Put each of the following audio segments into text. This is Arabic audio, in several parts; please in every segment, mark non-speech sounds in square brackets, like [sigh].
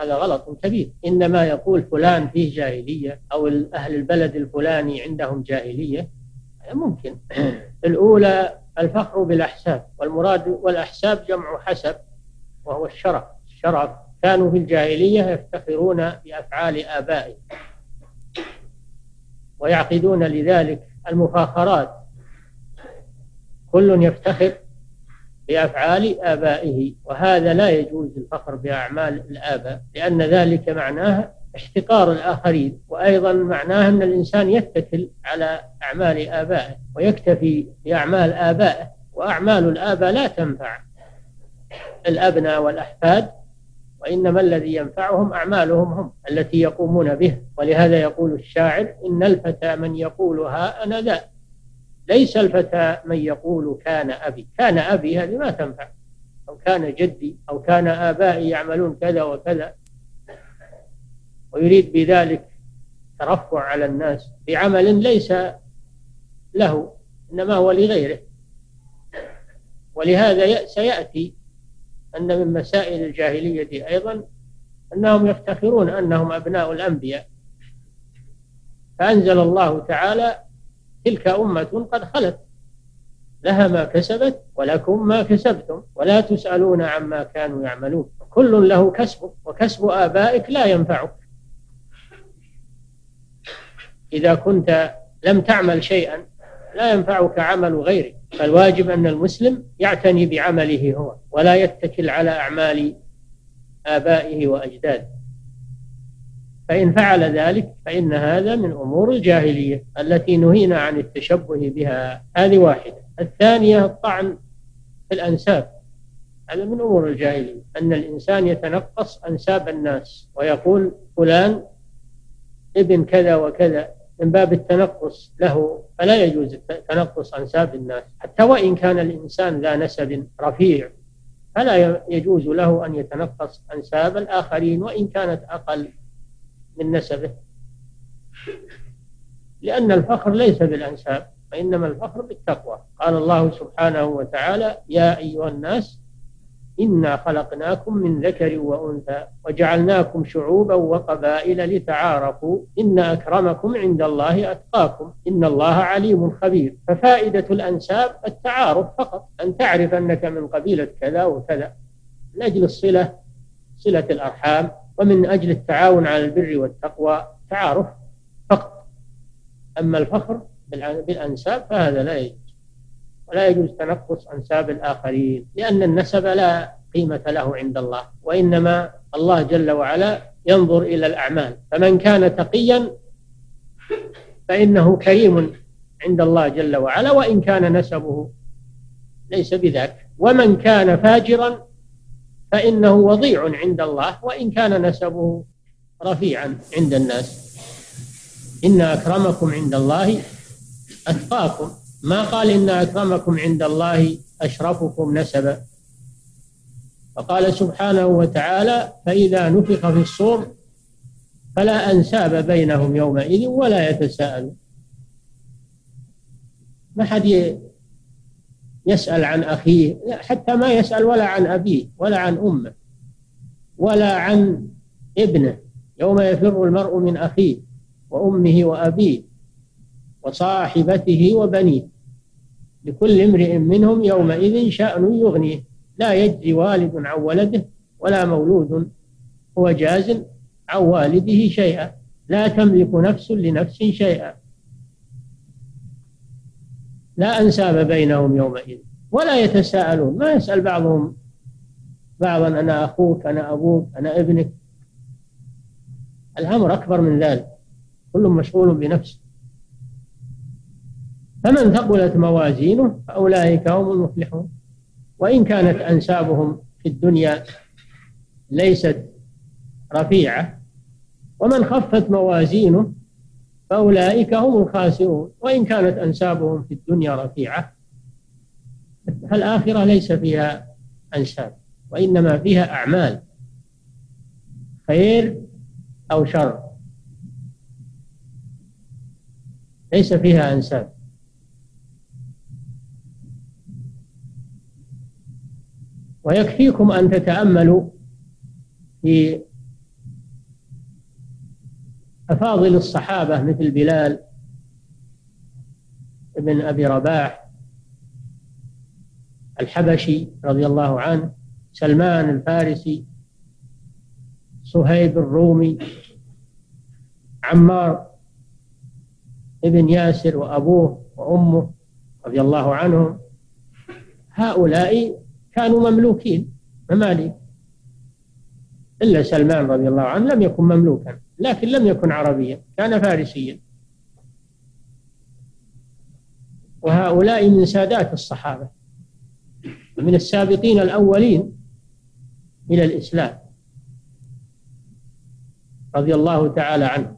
هذا غلط كبير. إنما يقول فلان فيه جاهلية أو أهل البلد الفلاني عندهم جاهلية. ممكن. [clears throat] الأولى الفخر بالأحساب والمراد والأحساب جمع حسب وهو الشرف الشرف كانوا في الجاهلية يفتخرون بأفعال آبائهم ويعقدون لذلك المفاخرات. كل يفتخر بأفعال آبائه وهذا لا يجوز الفخر بأعمال الآباء لأن ذلك معناه احتقار الآخرين وأيضا معناه أن الإنسان يتكل على أعمال آبائه ويكتفي بأعمال آبائه وأعمال الآباء لا تنفع الأبناء والأحفاد وإنما الذي ينفعهم أعمالهم هم التي يقومون به ولهذا يقول الشاعر إن الفتى من يقولها أنا ذا. ليس الفتى من يقول كان أبي. كان أبي هذه ما تنفع. أو كان جدي أو كان آبائي يعملون كذا وكذا. ويريد بذلك ترفع على الناس بعمل ليس له إنما هو لغيره. ولهذا سيأتي أن من مسائل الجاهلية أيضا أنهم يفتخرون أنهم أبناء الأنبياء. فأنزل الله تعالى تلك أمة قد خلت. لها ما كسبت ولكم ما كسبتم ولا تسألون عما كانوا يعملون. كل له كسب وكسب آبائك لا ينفعك. إذا كنت لم تعمل شيئا لا ينفعك عمل غيرك. فالواجب أن المسلم يعتني بعمله هو ولا يتكل على أعمال آبائه وأجداده. فإن فعل ذلك فإن هذا من أمور الجاهلية التي نهينا عن التشبه بها. هذه واحدة. الثانية الطعن في الأنساب. هذا من أمور الجاهلية. أن الإنسان يتنقص أنساب الناس ويقول فلان ابن كذا وكذا من باب التنقص له فلا يجوز تنقص أنساب الناس. حتى وإن كان الإنسان ذا نسب رفيع فلا يجوز له أن يتنقص أنساب الآخرين. وإن كانت أقل من نسبه. لأن الفخر ليس بالأنساب وإنما الفخر بالتقوى. قال الله سبحانه وتعالى يا أيها الناس إنا خلقناكم من ذكر وأنثى وجعلناكم شعوبا وقبائل لتعارفوا. إن أكرمكم عند الله أتقاكم. إن الله عليم خبير. ففائدة الأنساب التعارف فقط أن تعرف أنك من قبيلة كذا وكذا. من أجل الصلة صلة الأرحام. ومن أجل التعاون على البر والتقوى تعارف فقط. أما الفخر بالأنساب فهذا لا يجوز. ولا يجوز تنقص أنساب الآخرين لأن النسب لا قيمة له عند الله وإنما الله جل وعلا ينظر إلى الأعمال. فمن كان تقيا فإنه كريم عند الله جل وعلا وإن كان نسبه ليس بذاك ومن كان فاجرا فإنه وضيع عند الله وإن كان نسبه رفيعا عند الناس. إن أكرمكم عند الله أتقاكم. ما قال إن أكرمكم عند الله أشرفكم نسبا. فقال سبحانه وتعالى فإذا نفخ في الصور فلا أنساب بينهم يومئذ ولا يتساءلون. ما حد يسأل عن أخيه حتى ما يسأل ولا عن أبيه ولا عن أمه ولا عن ابنه. يوم يفر المرء من أخيه وأمه وأبيه وصاحبته وبنيه لكل امرئ منهم يومئذ شأن يغنيه. لا يجزي والد عن ولده ولا مولود هو جاز عن والده شيئا. لا تملك نفس لنفس شيئا. لا أنساب بينهم يومئذ ولا يتساءلون. ما يسأل بعضهم بعضا أنا أخوك أنا أبوك أنا ابنك. الأمر أكبر من ذلك. كل مشغول بنفسه. فمن ثقلت موازينه فأولئك هم المفلحون. وإن كانت أنسابهم في الدنيا ليست رفيعة ومن خفت موازينه فأولئك هم الخاسرون وإن كانت أنسابهم في الدنيا رفيعة فالآخرة ليس فيها أنساب وإنما فيها أعمال خير أو شر. ليس فيها أنساب. ويكفيكم أن تتأملوا في أفاضل الصحابة مثل بلال ابن أبي رباح الحبشي رضي الله عنه سلمان الفارسي صهيب الرومي عمار ابن ياسر وأبوه وأمه رضي الله عنهم. هؤلاء كانوا مملوكين مماليك إلا سلمان رضي الله عنه لم يكن مملوكا. لكن لم يكن عربيا كان فارسيا. وهؤلاء من سادات الصحابة من السابقين الأولين إلى الإسلام. رضي الله تعالى عنه.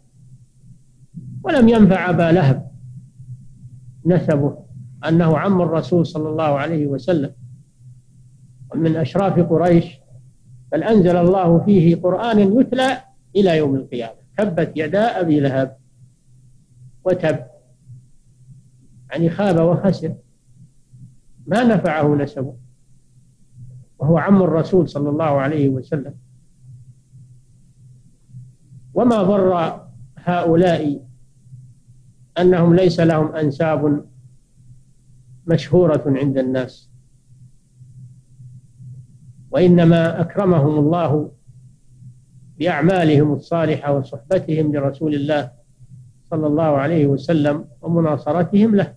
ولم ينفع أبا لهب نسبه أنه عم الرسول صلى الله عليه وسلم. ومن أشراف قريش بل أنزل الله فيه قرآن يتلى إلى يوم القيامة. تبت يدا أبي لهب وتب. يعني خاب وخسر. ما نفعه نسبه. وهو عم الرسول صلى الله عليه وسلم. وما ضر هؤلاء أنهم ليس لهم أنساب مشهورة عند الناس. وإنما أكرمهم الله بأعمالهم الصالحة وصحبتهم لرسول الله صلى الله عليه وسلم ومناصرتهم له.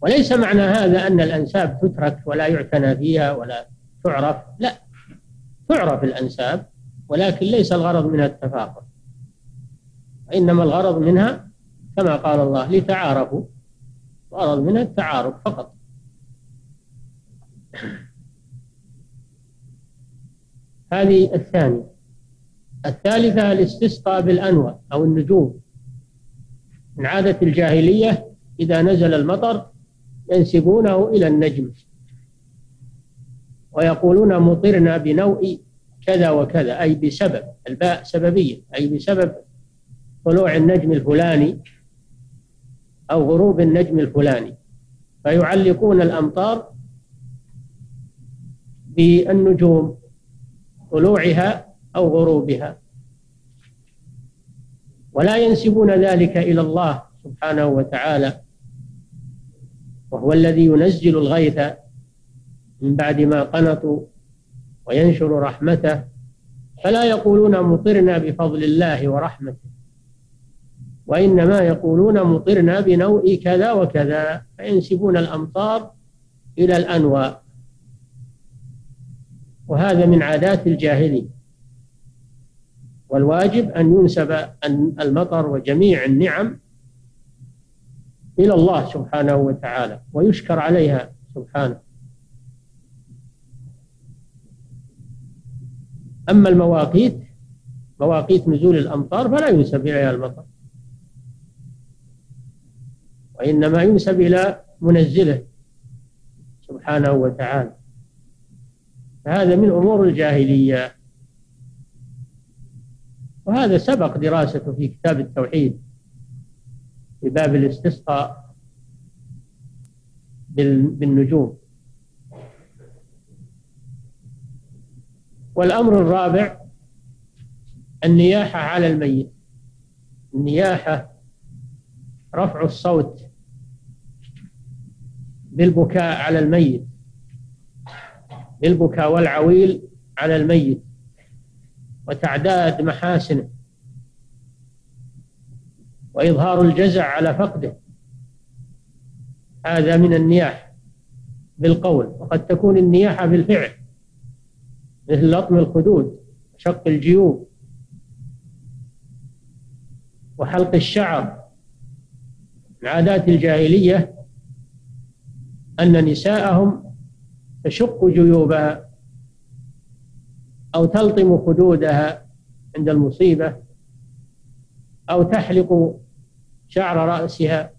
وليس معنى هذا أن الأنساب تترك ولا يعتنى فيها ولا تعرف لا تعرف الأنساب ولكن ليس الغرض منها التفاخر وإنما الغرض منها كما قال الله لتعارفوا الغرض منها التعارف فقط. هذه الثانية. الثالثة الاستسقاء بالأنوى أو النجوم. من عادة الجاهلية إذا نزل المطر ينسبونه إلى النجم. ويقولون مطرنا بنوء كذا وكذا أي بسبب الباء سببية أي بسبب طلوع النجم الفلاني أو غروب النجم الفلاني. فيعلقون الأمطار بالنجوم. طلوعها أو غروبها. ولا ينسبون ذلك إلى الله سبحانه وتعالى. وهو الذي ينزل الغيث من بعد ما قنطوا وينشر رحمته. فلا يقولون مطرنا بفضل الله ورحمته. وإنما يقولون مطرنا بنوء كذا وكذا. فينسبون الأمطار إلى الأنواء وهذا من عادات الجاهلية والواجب أن ينسب المطر وجميع النعم إلى الله سبحانه وتعالى ويشكر عليها سبحانه. أما المواقيت مواقيت نزول الأمطار فلا ينسب إليها المطر. وإنما ينسب إلى منزله سبحانه وتعالى. فهذا من أمور الجاهلية. وهذا سبق دراسته في كتاب التوحيد في باب الاستسقاء بالنجوم. والأمر الرابع النياحة على الميت. النياحة رفع الصوت بالبكاء على الميت. بالبكاء والعويل على الميت وتعداد محاسنه وإظهار الجزع على فقده. هذا من النياحة بالقول وقد تكون النياحة بالفعل مثل لطم الخدود شق الجيوب وحلق الشعر. من عادات الجاهلية أن نساءهم تشق جيوبها أو تلطم خدودها عند المصيبة أو تحلق شعر رأسها.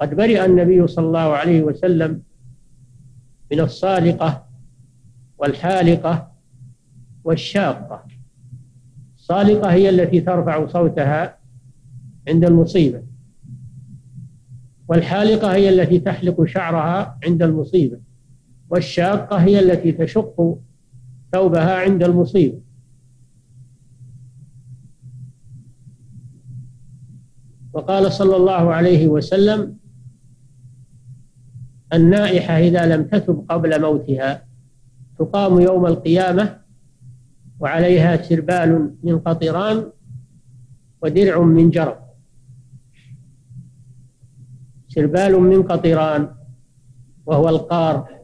قد برئ النبي صلى الله عليه وسلم من الصالقة والحالقة والشاقة. الصالقة هي التي ترفع صوتها عند المصيبة والحالقة هي التي تحلق شعرها عند المصيبة. والشاقة هي التي تشق ثوبها عند المصيبة وقال صلى الله عليه وسلم النائحة إذا لم تتب قبل موتها تقام يوم القيامة وعليها سربال من قطران ودرع من جرب سربال من قطران وهو القار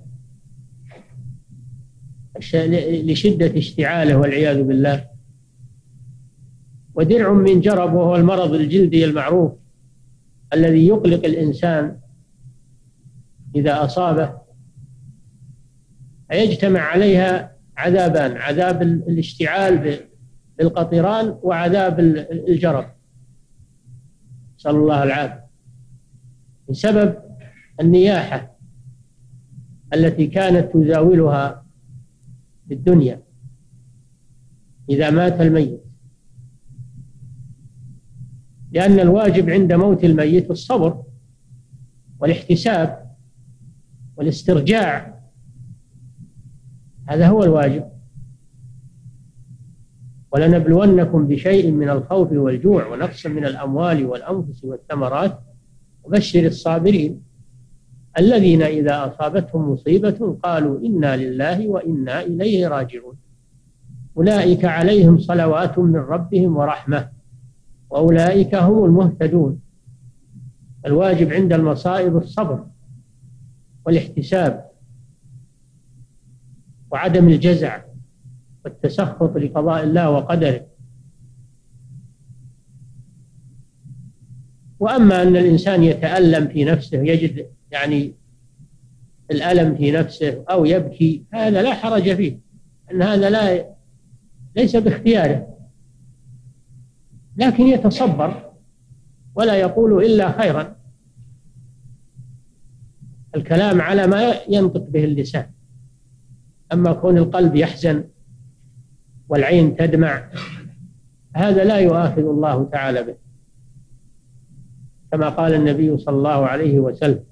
لشدة اشتعاله والعياذ بالله. ودرع من جرب وهو المرض الجلدي المعروف الذي يقلق الإنسان إذا أصابه فيجتمع عليها عذابان عذاب الاشتعال بالقطران وعذاب الجرب. نسأل الله العافية. بسبب النياحة التي كانت تزاولها في الدنيا إذا مات الميت. لأن الواجب عند موت الميت الصبر والاحتساب والاسترجاع. هذا هو الواجب. ولنبلونكم بشيء من الخوف والجوع ونقص من الأموال والأنفس والثمرات وبشر الصابرين. الذين إذا أصابتهم مصيبة قالوا إنا لله وإنا إليه راجعون. أولئك عليهم صلوات من ربهم ورحمة وأولئك هم المهتدون. الواجب عند المصائب الصبر والاحتساب وعدم الجزع والتسخط لقضاء الله وقدره. وأما أن الإنسان يتألم في نفسه يجد يعني الألم في نفسه أو يبكي هذا لا حرج فيه أن هذا لا ليس باختياره. لكن يتصبر ولا يقول إلا خيرا. الكلام على ما ينطق به اللسان. أما كون القلب يحزن والعين تدمع هذا لا يؤاخذ الله تعالى به. كما قال النبي صلى الله عليه وسلم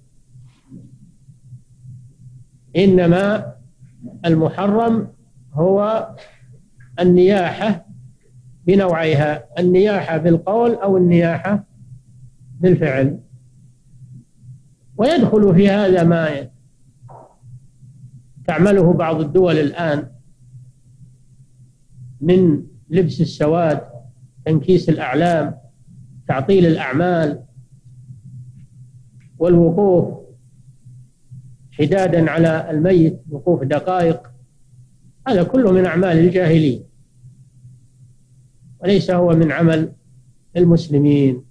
إنما المحرم هو النياحة بنوعيها النياحة بالقول أو النياحة بالفعل. ويدخل في هذا ما تعمله بعض الدول الآن من لبس السواد تنكيس الأعلام تعطيل الأعمال والوقوف حدادا على الميت وقوف دقائق هذا كله من أعمال الجاهلية وليس هو من عمل المسلمين.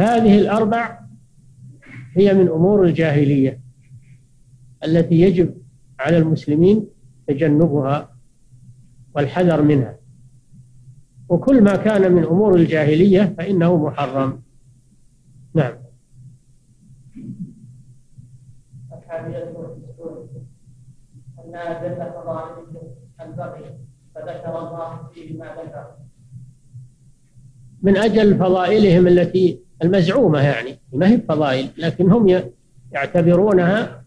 هذه الأربع هي من أمور الجاهلية التي يجب على المسلمين تجنبها والحذر منها. وكل ما كان من أمور الجاهلية فإنه محرم. نعم. أنها جل فضائل البقي فذكر الله فيه ما ذكر. من أجل فضائلهم التي المزعومة يعني ما هي فضائل لكن هم يعتبرونها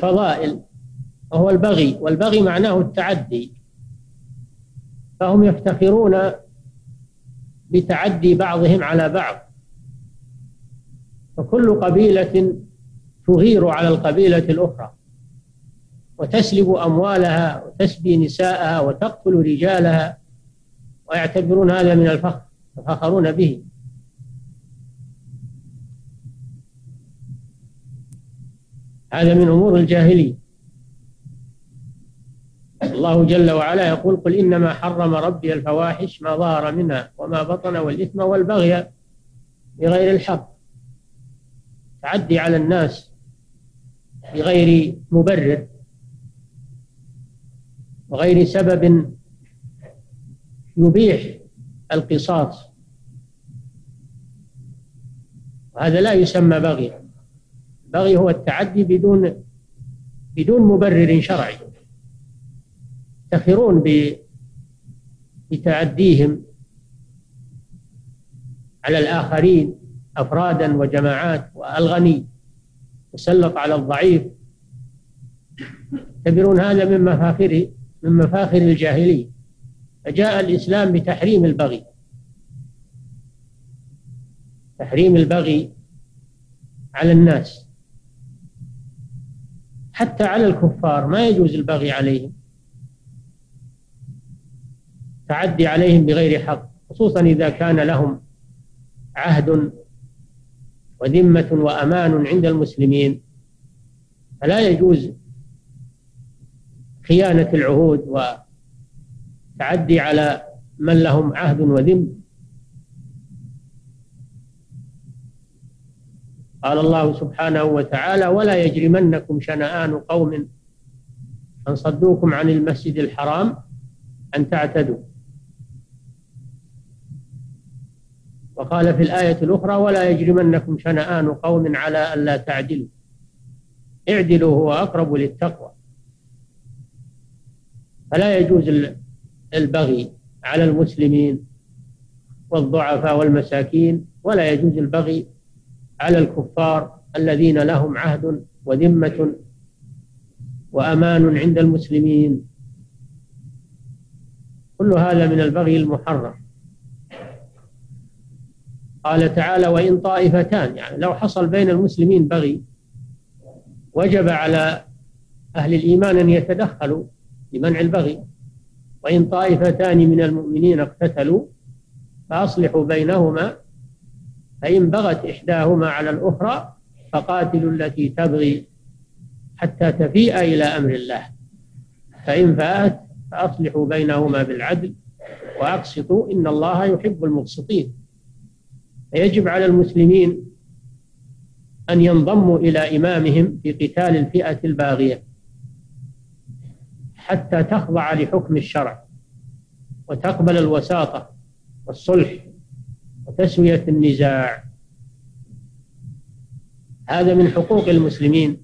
فضائل وهو البغي والبغي معناه التعدي. فهم يفتخرون بتعدي بعضهم على بعض. فكل قبيلة تغير على القبيلة الأخرى. وتسلب أموالها وتسبي نساءها وتقتل رجالها ويعتبرون هذا من الفخر يفخرون به. هذا من أمور الجاهلية. الله جل وعلا يقول قل إنما حرم ربي الفواحش ما ظهر منها وما بطن والإثم والبغي بغير الحق. تعدي على الناس بغير مبرر. وغير سبب يبيح القصاص. وهذا لا يسمى بغيا البغي هو التعدي بدون بدون مبرر شرعي. يفتخرون بتعديهم على الآخرين أفرادا وجماعات وألغني. يسلط على الضعيف. يعتبرون هذا من مفاخر من مفاخر الجاهلية فجاء الإسلام بتحريم البغي. تحريم البغي على الناس. حتى على الكفار ما يجوز البغي عليهم. تعدي عليهم بغير حق خصوصا إذا كان لهم عهد وذمة وأمان عند المسلمين. فلا يجوز خيانة العهود وتعدي على من لهم عهد وذم قال الله سبحانه وتعالى ولا يجرمنكم شنآن قوم أن صدوكم عن المسجد الحرام أن تعتدوا. وقال في الآية الأخرى ولا يجرمنكم شنآن قوم على ألا تعدلوا. اعدلوا هو أقرب للتقوى. فلا يجوز البغي على المسلمين والضعفاء والمساكين ولا يجوز البغي على الكفار الذين لهم عهد وذمة وأمان عند المسلمين. كل هذا من البغي المحرم. قال تعالى وإن طائفتان يعني لو حصل بين المسلمين بغي وجب على أهل الإيمان أن يتدخلوا لمنع البغي. وإن طائفتان من المؤمنين اقتتلوا فأصلحوا بينهما فإن بغت إحداهما على الأخرى فقاتلوا التي تبغي حتى تفيء إلى أمر الله. فإن فاءت فأصلحوا بينهما بالعدل وأقسطوا إن الله يحب المقسطين. فيجب على المسلمين أن ينضموا إلى إمامهم في قتال الفئة الباغية. حتى تخضع لحكم الشرع وتقبل الوساطة والصلح وتسوية النزاع. هذا من حقوق المسلمين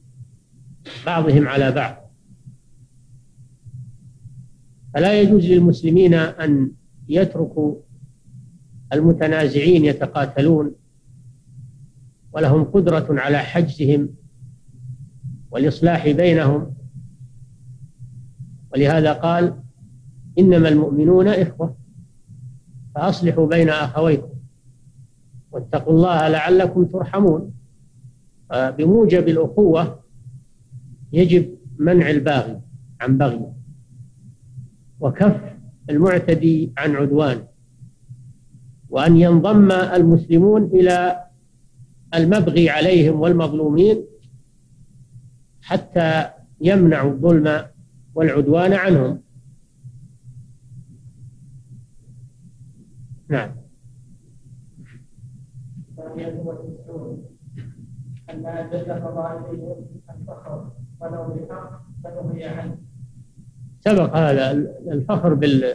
بعضهم على بعض. فلا يجوز للمسلمين أن يتركوا المتنازعين يتقاتلون ولهم قدرة على حجزهم والإصلاح بينهم. ولهذا قال إنما المؤمنون إخوة فأصلحوا بين أخويكم واتقوا الله لعلكم ترحمون. بموجب الأخوة يجب منع الباغي عن بغي وكف المعتدي عن عدوان وأن ينضم المسلمون إلى المبغي عليهم والمظلومين حتى يمنعوا الظلم والعدوان عنهم. نعم. الثانية والتسعون أنها جل فضائلهم الفخر ولو بحق فنهي عنه سبق هذا الفخر بال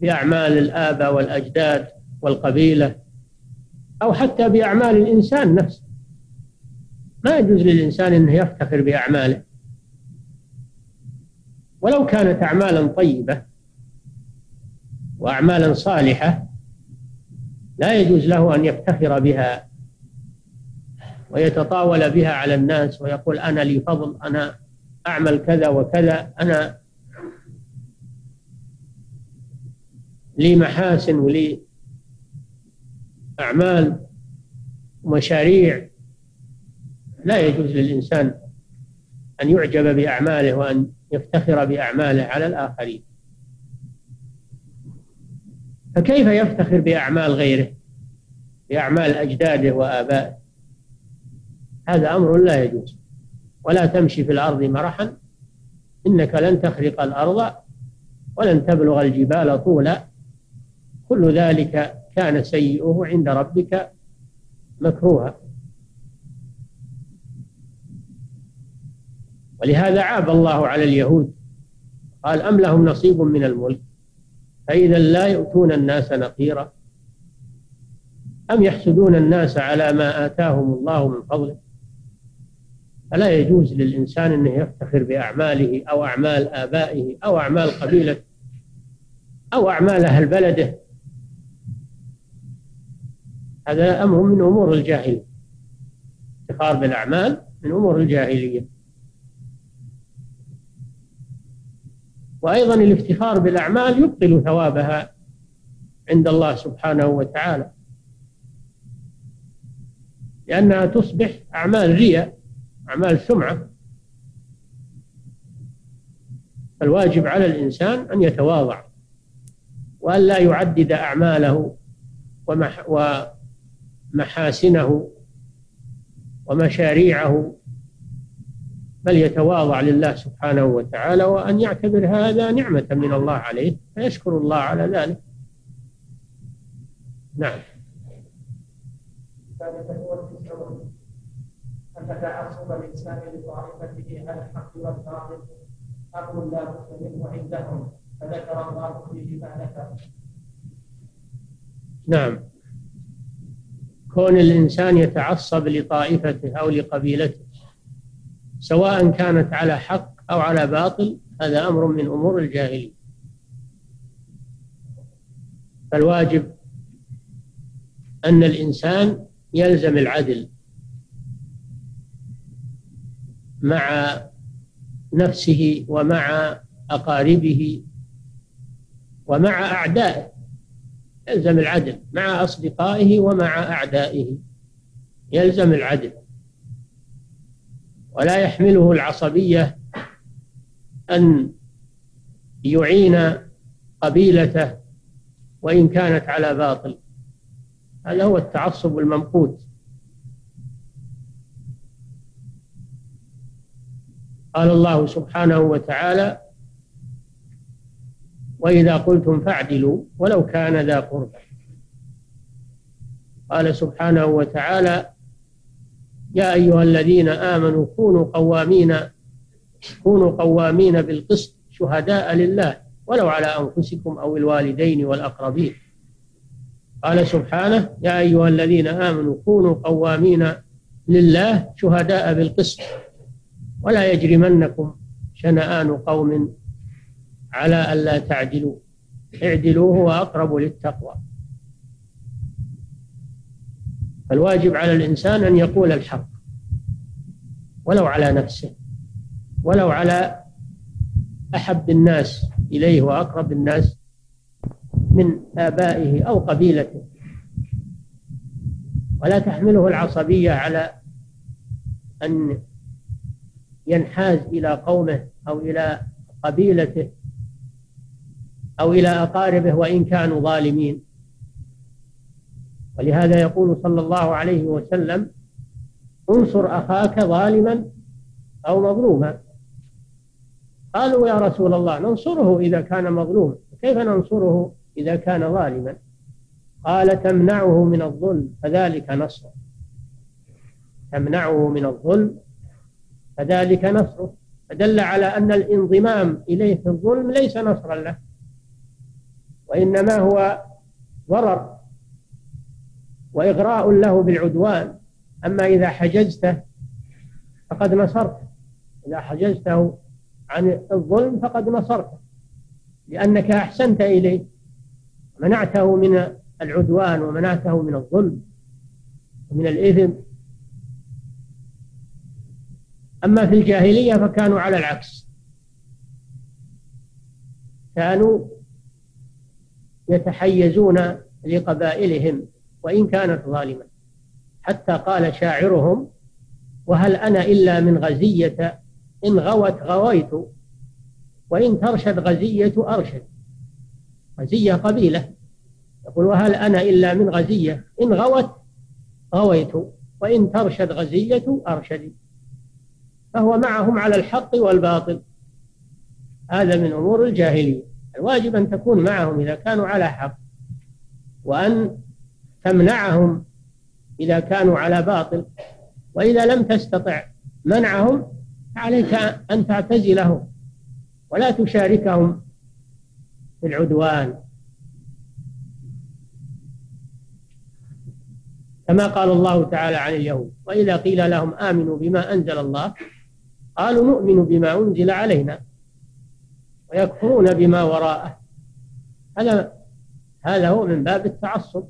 بأعمال الآباء والأجداد والقبيلة أو حتى بأعمال الإنسان نفسه. ما يجوز للإنسان أنه يفتخر بأعماله. ولو كانت أعمالا طيبة وأعمالا صالحة لا يجوز له أن يفتخر بها ويتطاول بها على الناس ويقول أنا لي فضل أنا أعمل كذا وكذا أنا لي محاسن ولي أعمال ومشاريع. لا يجوز للإنسان أن يعجب بأعماله وأن يفتخر بأعماله على الآخرين. فكيف يفتخر بأعمال غيره؟ بأعمال أجداده وآبائه؟ هذا أمر لا يجوز. ولا تمشي في الأرض مرحا إنك لن تخرق الأرض ولن تبلغ الجبال طولا. كل ذلك كان سيئه عند ربك مكروها. ولهذا عاب الله على اليهود. قال أم لهم نصيب من الملك؟ فإذا لا يؤتون الناس نقيرا. أم يحسدون الناس على ما آتاهم الله من فضله؟ فلا يجوز للإنسان أنه يفتخر بأعماله أو أعمال آبائه أو أعمال قبيلته أو أعمال أهل بلده. هذا أمر من أمور الجاهلية. افتخار بالأعمال من أمور الجاهلية. وأيضا الافتخار بالأعمال يبطل ثوابها عند الله سبحانه وتعالى. لأنها تصبح أعمال رياء أعمال سمعة. فالواجب على الإنسان أن يتواضع وأن لا يعدد أعماله ومحاسنه ومشاريعه بل يتواضع لله سبحانه وتعالى وأن يعتبر هذا نعمة من الله عليه فيشكر الله على ذلك. نعم. أن تعصب الإنسان لطائفته على الحق أمر منه عندهم فذكر الله فيه ما نعم. كون الإنسان يتعصب لطائفته أو لقبيلته سواء كانت على حق أو على باطل هذا أمر من أمور الجاهلية. فالواجب أن الإنسان يلزم العدل مع نفسه ومع أقاربه ومع أعدائه. يلزم العدل مع أصدقائه ومع أعدائه. يلزم العدل. ولا يحمله العصبية أن يعين قبيلته وإن كانت على باطل. هذا هو التعصب الممقوت. قال الله سبحانه وتعالى وإذا قلتم فاعدلوا ولو كان ذا قربى. قال سبحانه وتعالى يا أيها الذين آمنوا كونوا قوامين كونوا قوامين بالقسط شهداء لله ولو على أنفسكم أو الوالدين والأقربين. قال سبحانه يا أيها الذين آمنوا كونوا قوامين لله شهداء بالقسط. ولا يجرمنكم شنآن قوم على ألا تعدلوا. اعدلوا هو أقرب للتقوى. فالواجب على الإنسان أن يقول الحق ولو على نفسه ولو على أحب الناس إليه وأقرب الناس من آبائه أو قبيلته. ولا تحمله العصبية على أن ينحاز إلى قومه أو إلى قبيلته أو إلى أقاربه وإن كانوا ظالمين. ولهذا يقول صلى الله عليه وسلم انصر أخاك ظالما أو مظلوما. قالوا يا رسول الله ننصره إذا كان مظلوما. كيف ننصره إذا كان ظالما؟ قال تمنعه من الظلم فذلك نصره. تمنعه من الظلم فذلك نصره. فدل على أن الانضمام إليه في الظلم ليس نصرا له وإنما هو ضرر. وإغراء له بالعدوان. أما إذا حجزته فقد نصرته. إذا حجزته عن الظلم فقد نصرته لأنك أحسنت إليه. منعته من العدوان ومنعته من الظلم ومن الإثم. أما في الجاهلية فكانوا على العكس. كانوا يتحيزون لقبائلهم. وإن كانت ظالمة. حتى قال شاعرهم وهل أنا إلا من غزية؟ إن غوت غويت وإن ترشد غزية أرشد. غزية قبيلة. يقول وهل أنا إلا من غزية؟ إن غوت غويت وإن ترشد غزية أرشد. فهو معهم على الحق والباطل. هذا من أمور الجاهلية. الواجب أن تكون معهم إذا كانوا على حق وأن تمنعهم إذا كانوا على باطل وإذا لم تستطع منعهم عليك أن تعتزلهم ولا تشاركهم في العدوان. كما قال الله تعالى عن اليهود وإذا قيل لهم آمنوا بما أنزل الله قالوا نؤمن بما أنزل علينا ويكفرون بما وراءه. هذا هذا هو من باب التعصب.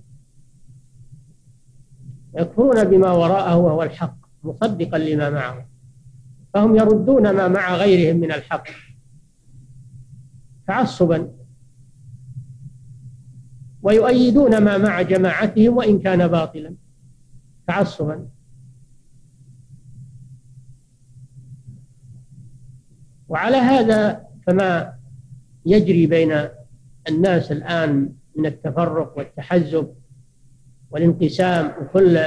يكفرون بما وراءه وهو الحق مصدقا لما معه. فهم يردون ما مع غيرهم من الحق. تعصبا. ويؤيدون ما مع جماعتهم وإن كان باطلا. تعصبا. وعلى هذا فما يجري بين الناس الآن من التفرق والتحزب والانقسام وكل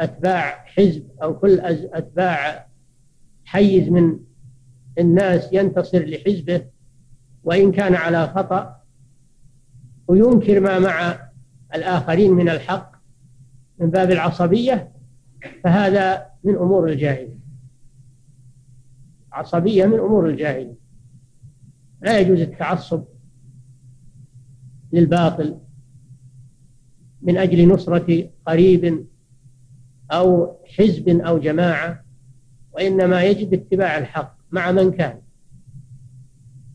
أتباع حزب أو كل أتباع حيز من الناس ينتصر لحزبه وإن كان على خطأ وينكر ما مع الآخرين من الحق من باب العصبية فهذا من أمور الجاهلية. عصبية من أمور الجاهلية. لا يجوز التعصب للباطل. من أجل نصرة قريب أو حزب أو جماعة وإنما يجب اتباع الحق مع من كان.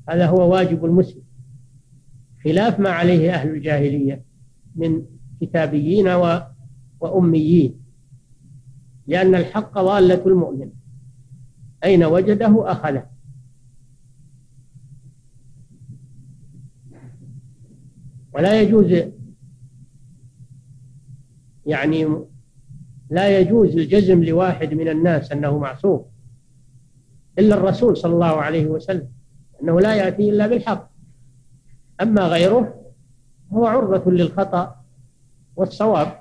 هذا هو واجب المسلم. خلاف ما عليه أهل الجاهلية من كتابيين وأميين. لأن الحق ضالة المؤمن. أين وجده؟ أخذه. ولا يجوز يعني لا يجوز الجزم لواحد من الناس أنه معصوم إلا الرسول صلى الله عليه وسلم أنه لا يأتي إلا بالحق. أما غيره هو عرضة للخطأ والصواب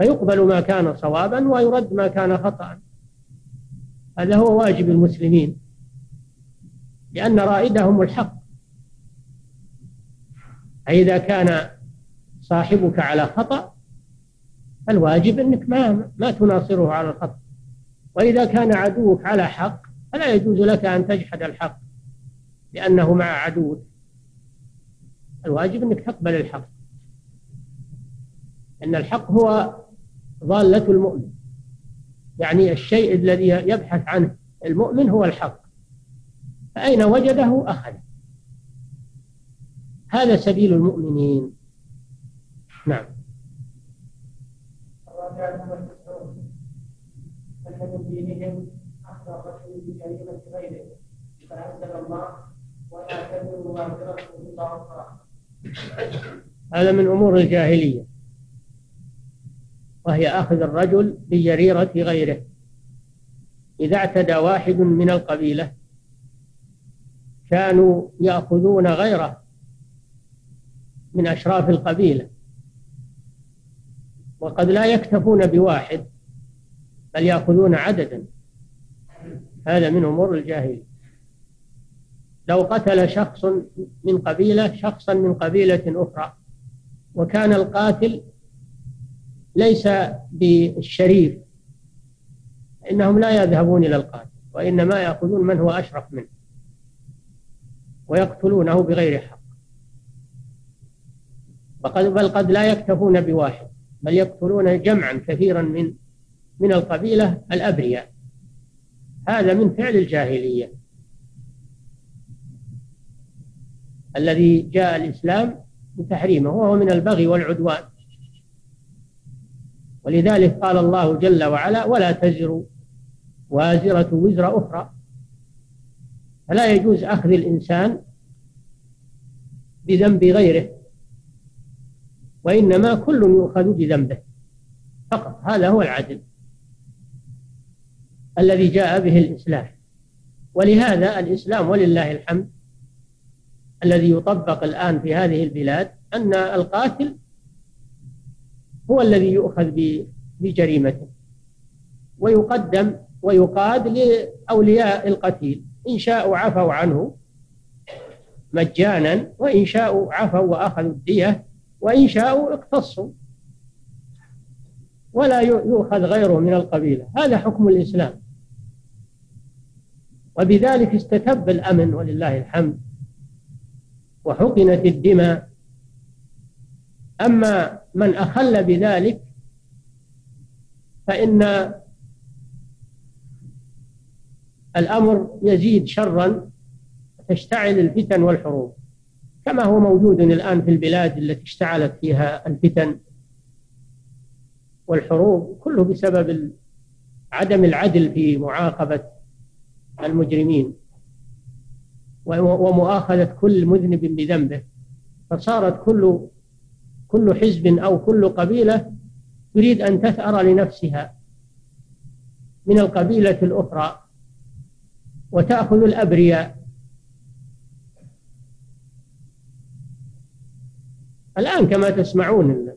فيقبل ما كان صوابا ويرد ما كان خطأ هذا هو واجب المسلمين لأن رائدهم الحق. فإذا كان صاحبك على خطأ الواجب أنك ما ما تناصره على الخطأ. وإذا كان عدوك على حق فلا يجوز لك أن تجحد الحق لأنه مع عدوك. الواجب أنك تقبل الحق. أن الحق هو ضالة المؤمن. يعني الشيء الذي يبحث عنه المؤمن هو الحق. فأين وجده؟ أخذه هذا سبيل المؤمنين. نعم. هذا من أمور الجاهلية وهي أخذ الرجل بجريرة غيره. إذا اعتدى واحد من القبيلة كانوا يأخذون غيره من أشراف القبيلة وقد لا يكتفون بواحد بل يأخذون عددا. هذا من أمور الجاهلية. لو قتل شخص من قبيلة شخصا من قبيلة أخرى وكان القاتل ليس بالشريف إنهم لا يذهبون إلى القاتل وإنما يأخذون من هو أشرف منه ويقتلونه بغير حق. بل قد لا يكتفون بواحد بل يقتلون جمعا كثيرا من من القبيلة الأبرياء. هذا من فعل الجاهلية. الذي جاء الإسلام بتحريمه وهو من البغي والعدوان. ولذلك قال الله جل وعلا ولا تزر وازرة وزر أخرى. فلا يجوز أخذ الإنسان بذنب غيره وإنما كل يؤخذ بذنبه. فقط هذا هو العدل. الذي جاء به الإسلام. ولهذا الإسلام ولله الحمد الذي يطبق الآن في هذه البلاد أن القاتل هو الذي يؤخذ بجريمته ويقدم ويقاد لأولياء القتيل. إن شاءوا عفوا عنه مجانا وإن شاءوا عفوا وأخذوا الدية وإن شاءوا اقتصوا. ولا يؤخذ غيره من القبيلة. هذا حكم الإسلام. وبذلك استتب الأمن ولله الحمد وحقنت الدماء. أما من أخل بذلك فإن الأمر يزيد شرا تشتعل الفتن والحروب كما هو موجود الآن في البلاد التي اشتعلت فيها الفتن والحروب كله بسبب عدم العدل في معاقبة المجرمين. ومؤاخذة كل مذنب بذنبه. فصارت كل كل حزب أو كل قبيلة تريد أن تثأر لنفسها من القبيلة الأخرى وتأخذ الأبرياء. الآن كما تسمعون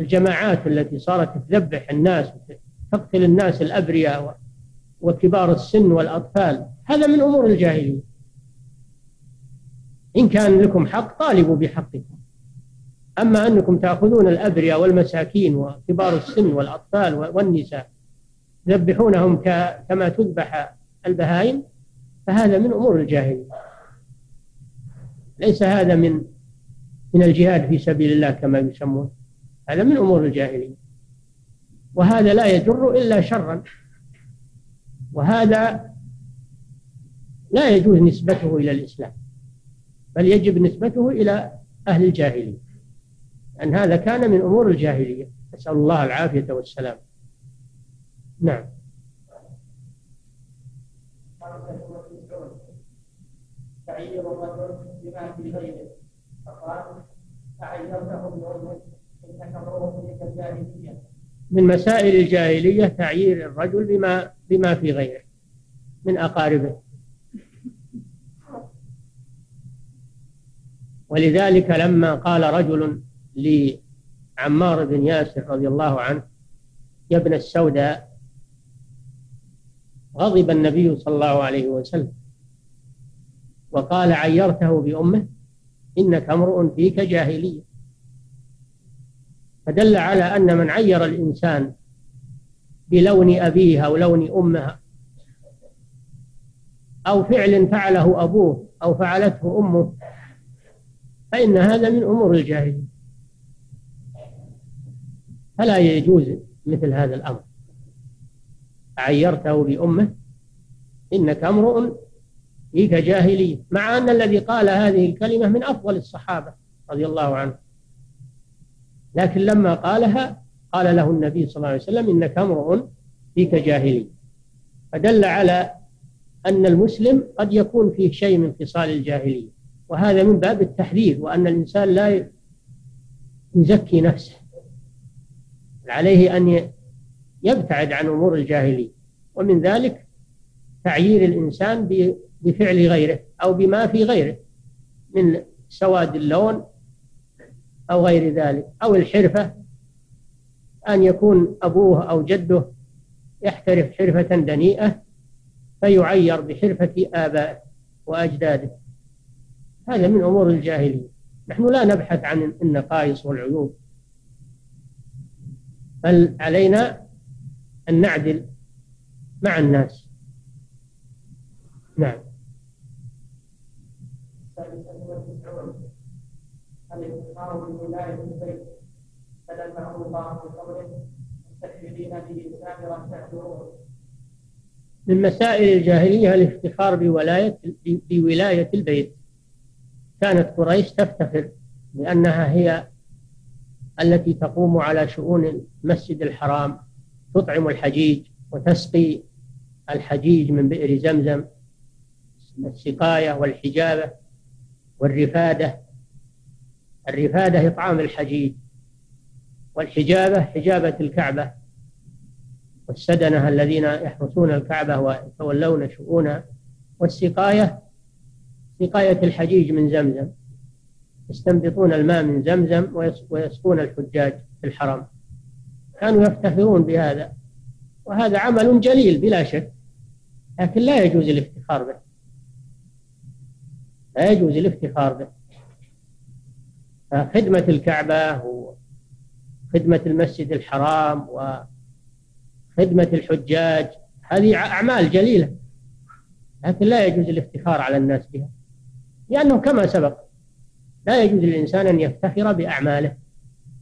الجماعات التي صارت تذبح الناس تقتل الناس الأبرياء وكبار السن والأطفال هذا من أمور الجاهلية. إن كان لكم حق طالبوا بحقكم. أما أنكم تأخذون الأبرياء والمساكين وكبار السن والأطفال والنساء تذبحونهم كما تذبح البهائم فهذا من أمور الجاهلية. ليس هذا من من الجهاد في سبيل الله كما يسمون. هذا من أمور الجاهلية. وهذا لا يجر إلا شرا. وهذا لا يجوز نسبته إلى الإسلام بل يجب نسبته إلى أهل الجاهلية أن هذا كان من أمور الجاهلية. نسأل الله العافية والسلام. نعم. تعير الرجل بما في غيره فقال انك الجاهلية. من مسائل الجاهلية تعيير الرجل بما بما في غيره من أقاربه. ولذلك لما قال رجل لعمار بن ياسر رضي الله عنه يا ابن السوداء غضب النبي صلى الله عليه وسلم وقال عيرته بأمه إنك امرؤ فيك جاهلية. فدل على أن من عير الإنسان بلون أبيه أو لون أمه أو فعل فعله أبوه أو فعلته أمه فإن هذا من أمور الجاهلية. فلا يجوز مثل هذا الأمر. عيرته بأمه إنك امرؤ فيك جاهلية مع أن الذي قال هذه الكلمة من أفضل الصحابة رضي الله عنه لكن لما قالها قال له النبي صلى الله عليه وسلم إنك امرؤ فيك جاهلية فدل على أن المسلم قد يكون فيه شيء من خصال الجاهلية وهذا من باب التحذير وأن الإنسان لا يزكي نفسه. عليه أن يبتعد عن أمور الجاهلية ومن ذلك تعيير الإنسان بفعل غيره أو بما في غيره من سواد اللون أو غير ذلك أو الحرفة أن يكون أبوه أو جده يحترف حرفة دنيئة فيعير بحرفة آبائه وأجداده. هذا من أمور الجاهلية. نحن لا نبحث عن النقائص والعيوب. بل علينا أن نعدل مع الناس. نعم. فلمه الله بقوله مستكبرين به سامرا من مسائل الجاهلية الافتخار بولاية بولاية البيت. كانت قريش تفتخر لأنها هي التي تقوم على شؤون المسجد الحرام تطعم الحجيج وتسقي الحجيج من بئر زمزم السقاية والحجابة والرفادة الرفادة إطعام الحجيج والحجابة حجابة الكعبة والسدنة الذين يحرسون الكعبة ويتولون شؤونها والسقاية سقاية الحجيج من زمزم يستنبطون الماء من زمزم ويسقون الحجاج في الحرم. كانوا يفتخرون بهذا وهذا عمل جليل بلا شك لكن لا يجوز الافتخار به. لا يجوز الافتخار به. خدمة الكعبة وخدمة المسجد الحرام وخدمة الحجاج. هذه أعمال جليلة لكن لا يجوز الافتخار على الناس بها لأنه كما سبق لا يجوز للإنسان أن يفتخر بأعماله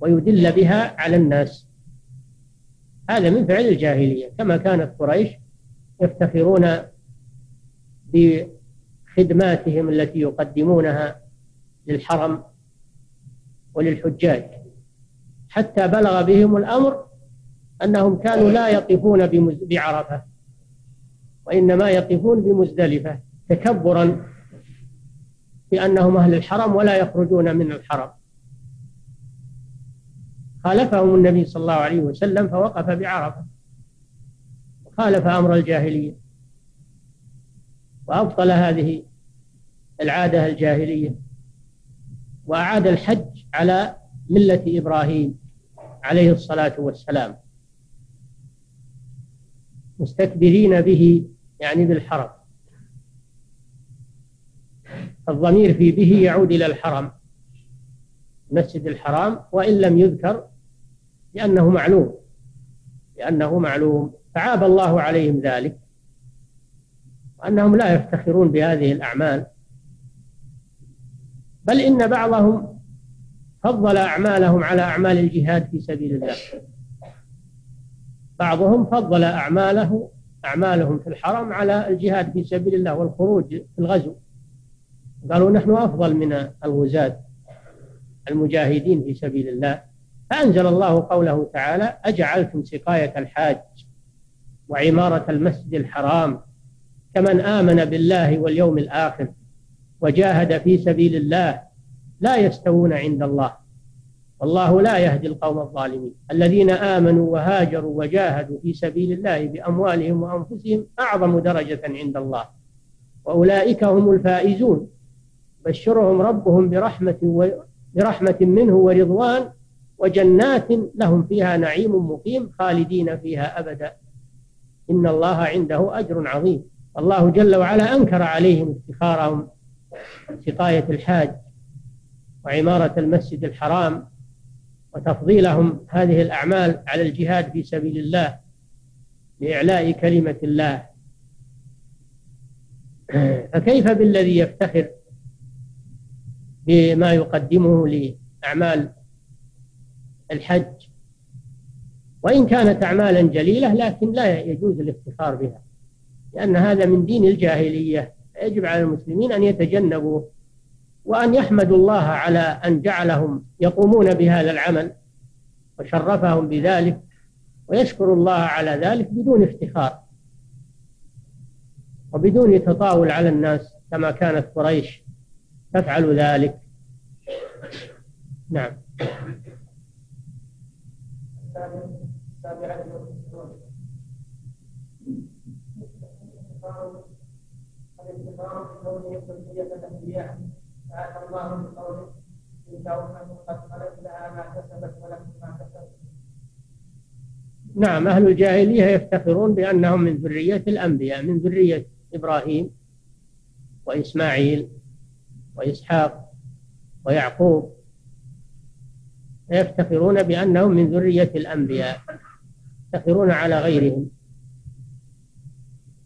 ويدل بها على الناس. هذا من فعل الجاهلية. كما كانت قريش يفتخرون بخدماتهم التي يقدمونها للحرم وللحجاج حتى بلغ بهم الأمر أنهم كانوا لا يقفون بعرفة وإنما يقفون بمزدلفة تكبرا بأنهم أهل الحرم ولا يخرجون من الحرم. خالفهم النبي صلى الله عليه وسلم فوقف بعرفة خالف أمر الجاهلية. وأبطل هذه العادة الجاهلية. وأعاد الحج على ملة إبراهيم عليه الصلاة والسلام. مستكبرين به يعني بالحرم. الضمير في به يعود إلى الحرم المسجد الحرام وإن لم يذكر لأنه معلوم لأنه معلوم. فعاب الله عليهم ذلك وأنهم لا يفتخرون بهذه الأعمال. بل إن بعضهم فضل أعمالهم على أعمال الجهاد في سبيل الله. بعضهم فضل أعماله أعمالهم في الحرم على الجهاد في سبيل الله والخروج في الغزو. قالوا نحن أفضل من الغزاة المجاهدين في سبيل الله. فأنزل الله قوله تعالى أجعلتم سقاية الحاج وعمارة المسجد الحرام كمن آمن بالله واليوم الآخر. وجاهد في سبيل الله لا يستوون عند الله. والله لا يهدي القوم الظالمين. الذين آمنوا وهاجروا وجاهدوا في سبيل الله بأموالهم وأنفسهم أعظم درجة عند الله. وأولئك هم الفائزون. بشرهم ربهم برحمة و... برحمة منه ورضوان وجنات لهم فيها نعيم مقيم خالدين فيها أبدا. إن الله عنده أجر عظيم. الله جل وعلا أنكر عليهم افتخارهم. سقاية الحاج وعمارة المسجد الحرام وتفضيلهم هذه الأعمال على الجهاد في سبيل الله لإعلاء كلمة الله. فكيف بالذي يفتخر بما يقدمه لأعمال الحج؟ وإن كانت أعمالا جليلة لكن لا يجوز الافتخار بها لأن هذا من دين الجاهلية. يجب على المسلمين أن يتجنبوه وأن يحمدوا الله على أن جعلهم يقومون بهذا العمل وشرفهم بذلك ويشكروا الله على ذلك بدون افتخار وبدون تطاول على الناس كما كانت قريش تفعل ذلك. نعم. الانبياء الله قد خلت لها ما كسبت ولكم ما نعم أهل الجاهلية يفتخرون بأنهم من ذرية الأنبياء من ذرية إبراهيم وإسماعيل وإسحاق ويعقوب. يفتخرون بأنهم من ذرية الأنبياء يفتخرون على غيرهم.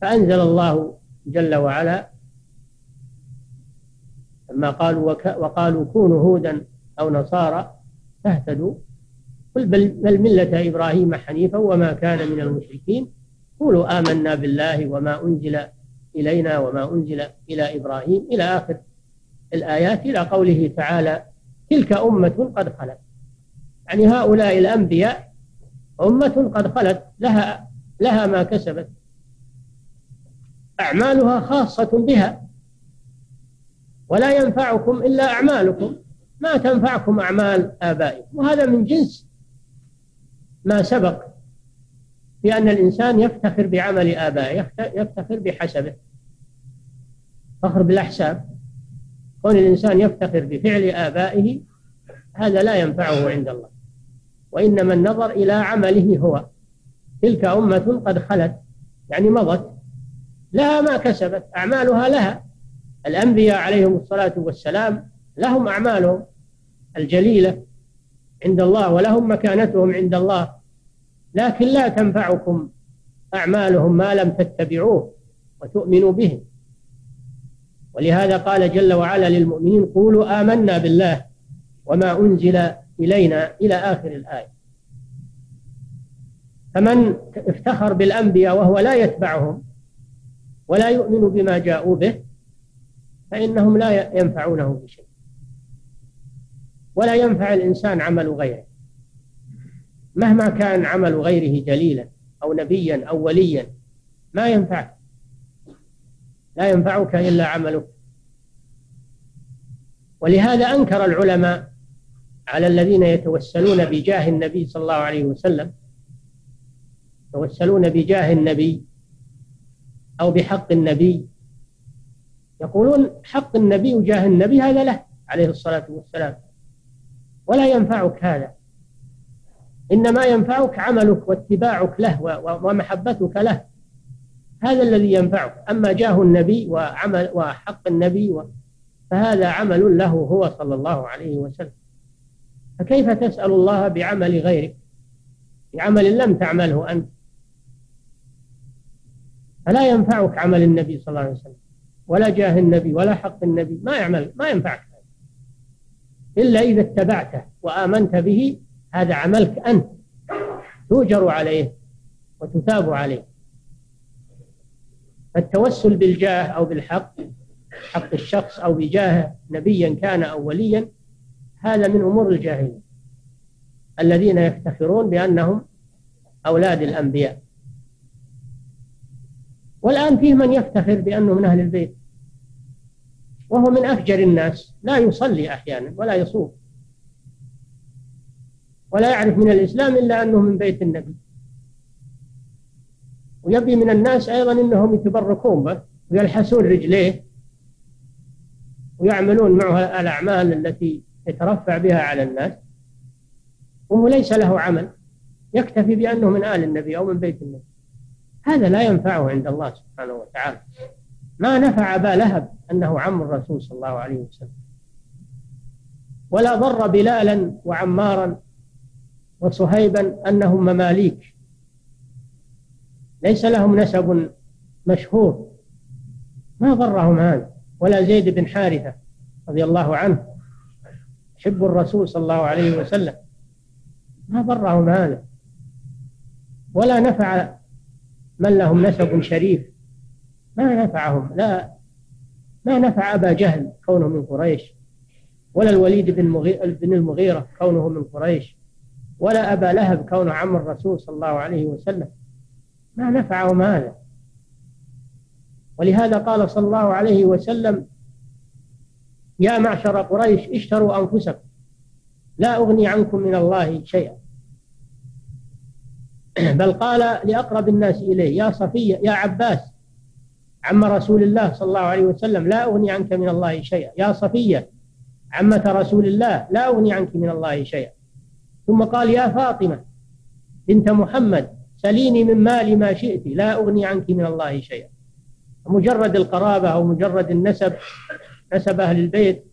فأنزل الله جل وعلا لما قالوا وك وقالوا كونوا هودا أو نصارى تهتدوا قل بل, بل ملة إبراهيم حنيفا وما كان من المشركين. قولوا آمنا بالله وما أنزل إلينا وما أنزل إلى إبراهيم إلى آخر الآيات إلى قوله تعالى تلك أمة قد خلت. يعني هؤلاء الأنبياء أمة قد خلت لها لها ما كسبت. أعمالها خاصة بها. ولا ينفعكم إلا أعمالكم. ما تنفعكم أعمال آبائكم. وهذا من جنس ما سبق في أن الإنسان يفتخر بعمل آبائه يفتخر بحسبه. فخر بالأحساب. كون الإنسان يفتخر بفعل آبائه هذا لا ينفعه عند الله. وإنما النظر إلى عمله هو. تلك أمة قد خلت يعني مضت. لها ما كسبت أعمالها لها. الأنبياء عليهم الصلاة والسلام لهم أعمالهم الجليلة عند الله ولهم مكانتهم عند الله. لكن لا تنفعكم أعمالهم ما لم تتبعوه وتؤمنوا به. ولهذا قال جل وعلا للمؤمنين قولوا آمنا بالله وما أنزل إلينا إلى آخر الآية. فمن افتخر بالأنبياء وهو لا يتبعهم ولا يؤمن بما جاءوا به فإنهم لا ينفعونه بشيء. ولا ينفع الإنسان عمل غيره. مهما كان عمل غيره جليلا أو نبيا أو وليا ما ينفعك. لا ينفعك إلا عملك. ولهذا أنكر العلماء على الذين يتوسلون بجاه النبي صلى الله عليه وسلم يتوسلون بجاه النبي أو بحق النبي. يقولون حق النبي وجاه النبي هذا له عليه الصلاة والسلام. ولا ينفعك هذا. إنما ينفعك عملك واتباعك له ومحبتك له. هذا الذي ينفعك. أما جاه النبي وعمل وحق النبي فهذا عمل له هو صلى الله عليه وسلم. فكيف تسأل الله بعمل غيرك؟ بعمل لم تعمله أنت. فلا ينفعك عمل النبي صلى الله عليه وسلم؟ ولا جاه النبي ولا حق النبي ما يعمل ما ينفعك. إلا إذا اتبعته وآمنت به هذا عملك أنت. توجر عليه وتثاب عليه. التوسل بالجاه أو بالحق حق الشخص أو بجاه نبيا كان أو وليا هذا من أمور الجاهلية. الذين يفتخرون بأنهم أولاد الأنبياء. والآن فيه من يفتخر بأنه من أهل البيت. وهو من أفجر الناس. لا يصلي أحيانا ولا يصوم. ولا يعرف من الإسلام إلا أنه من بيت النبي. ويبي من الناس أيضا أنهم يتبركون به ويلحسون رجليه ويعملون معه الأعمال التي يترفع بها على الناس. وهو ليس له عمل. يكتفي بأنه من آل النبي أو من بيت النبي. هذا لا ينفعه عند الله سبحانه وتعالى. ما نفع أبا لهب أنه عم الرسول صلى الله عليه وسلم. ولا ضر بلالا وعمارا وصهيبا أنهم مماليك. ليس لهم نسب مشهور. ما ضرهم هذا. ولا زيد بن حارثة رضي الله عنه. حب الرسول صلى الله عليه وسلم. ما ضرهم هذا. ولا نفع من لهم نسب شريف؟ ما نفعهم. لا ما نفع أبا جهل كونه من قريش ولا الوليد بن المغيرة كونه من قريش ولا أبا لهب كونه عم الرسول صلى الله عليه وسلم. ما نفعهم هذا. ولهذا قال صلى الله عليه وسلم يا معشر قريش اشتروا أنفسكم لا أغني عنكم من الله شيئا. [clears throat] بل قال لأقرب الناس إليه يا صفية يا عباس عم رسول الله صلى الله عليه وسلم لا أغني عنك من الله شيئا. يا صفية عمة رسول الله لا أغني عنك من الله شيئا. ثم قال يا فاطمة بنت محمد سليني من مالي ما شئت لا أغني عنك من الله شيئا. مجرد القرابة أو مجرد النسب نسب أهل البيت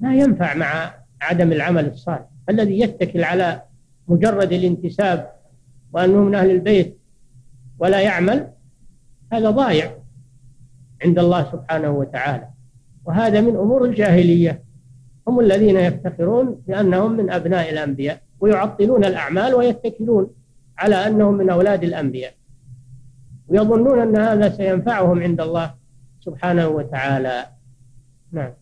لا ينفع مع عدم العمل الصالح. الذي يتكل على مجرد الانتساب وأنه من أهل البيت ولا يعمل هذا ضايع عند الله سبحانه وتعالى. وهذا من أمور الجاهلية. هم الذين يفتخرون بأنهم من أبناء الأنبياء ويعطلون الأعمال ويتكلون على أنهم من أولاد الأنبياء. ويظنون أن هذا سينفعهم عند الله سبحانه وتعالى. نعم.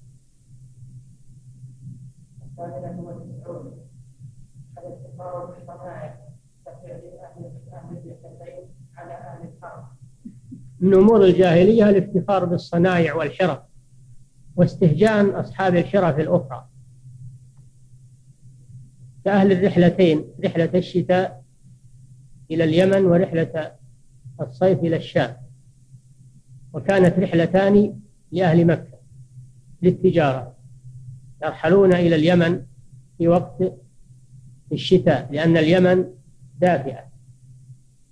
من أمور الجاهلية الافتخار بالصنايع والحرف واستهجان أصحاب الحرف الأخرى. كأهل الرحلتين رحلة الشتاء إلى اليمن ورحلة الصيف إلى الشام. وكانت رحلتان لأهل مكة للتجارة يرحلون إلى اليمن في وقت الشتاء لأن اليمن دافئة.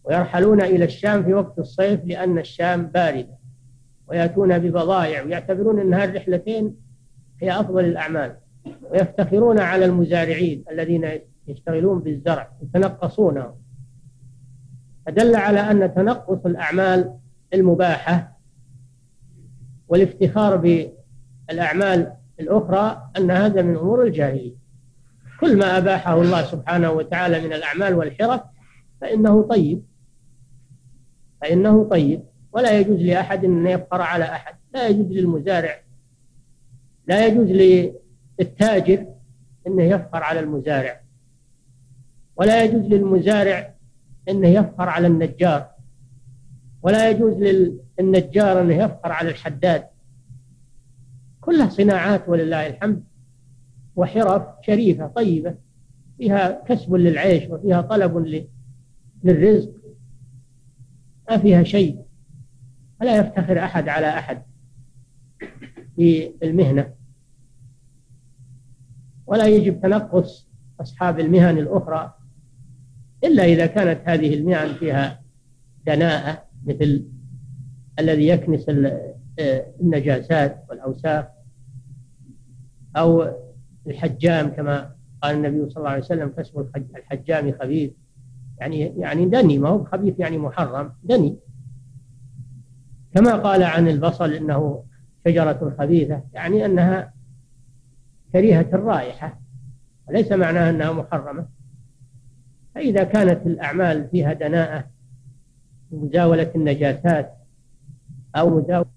ويرحلون إلى الشام في وقت الصيف لأن الشام باردة ويأتون ببضائع ويعتبرون أن هذه الرحلتين هي أفضل الأعمال ويفتخرون على المزارعين الذين يشتغلون بالزرع يتنقصونهم فدل على أن تنقص الأعمال المباحة والافتخار بالأعمال الأخرى أن هذا من أمور الجاهلية. كل ما أباحه الله سبحانه وتعالى من الأعمال والحرف فإنه طيب. فإنه طيب. ولا يجوز لأحد أن يفخر على أحد. لا يجوز للمزارع لا يجوز للتاجر أنه يفخر على المزارع. ولا يجوز للمزارع أنه يفخر على النجار. ولا يجوز للنجار أنه يفخر على الحداد. كلها صناعات ولله الحمد. وحرف شريفة طيبة فيها كسب للعيش وفيها طلب للرزق. ما فيها شيء. ولا يفتخر أحد على أحد في المهنة. ولا يجب تنقص أصحاب المهن الأخرى إلا إذا كانت هذه المهن فيها دناءة مثل الذي يكنس النجاسات والأوساخ أو الحجام كما قال النبي صلى الله عليه وسلم كسب الحجام خبيث. يعني يعني دني ما هو خبيث يعني محرم دني. كما قال عن البصل إنه شجرة خبيثة يعني أنها كريهة الرائحة وليس معناها أنها محرمة. فإذا كانت الأعمال فيها دناءة ومزاولة النجاسات أو مزاولة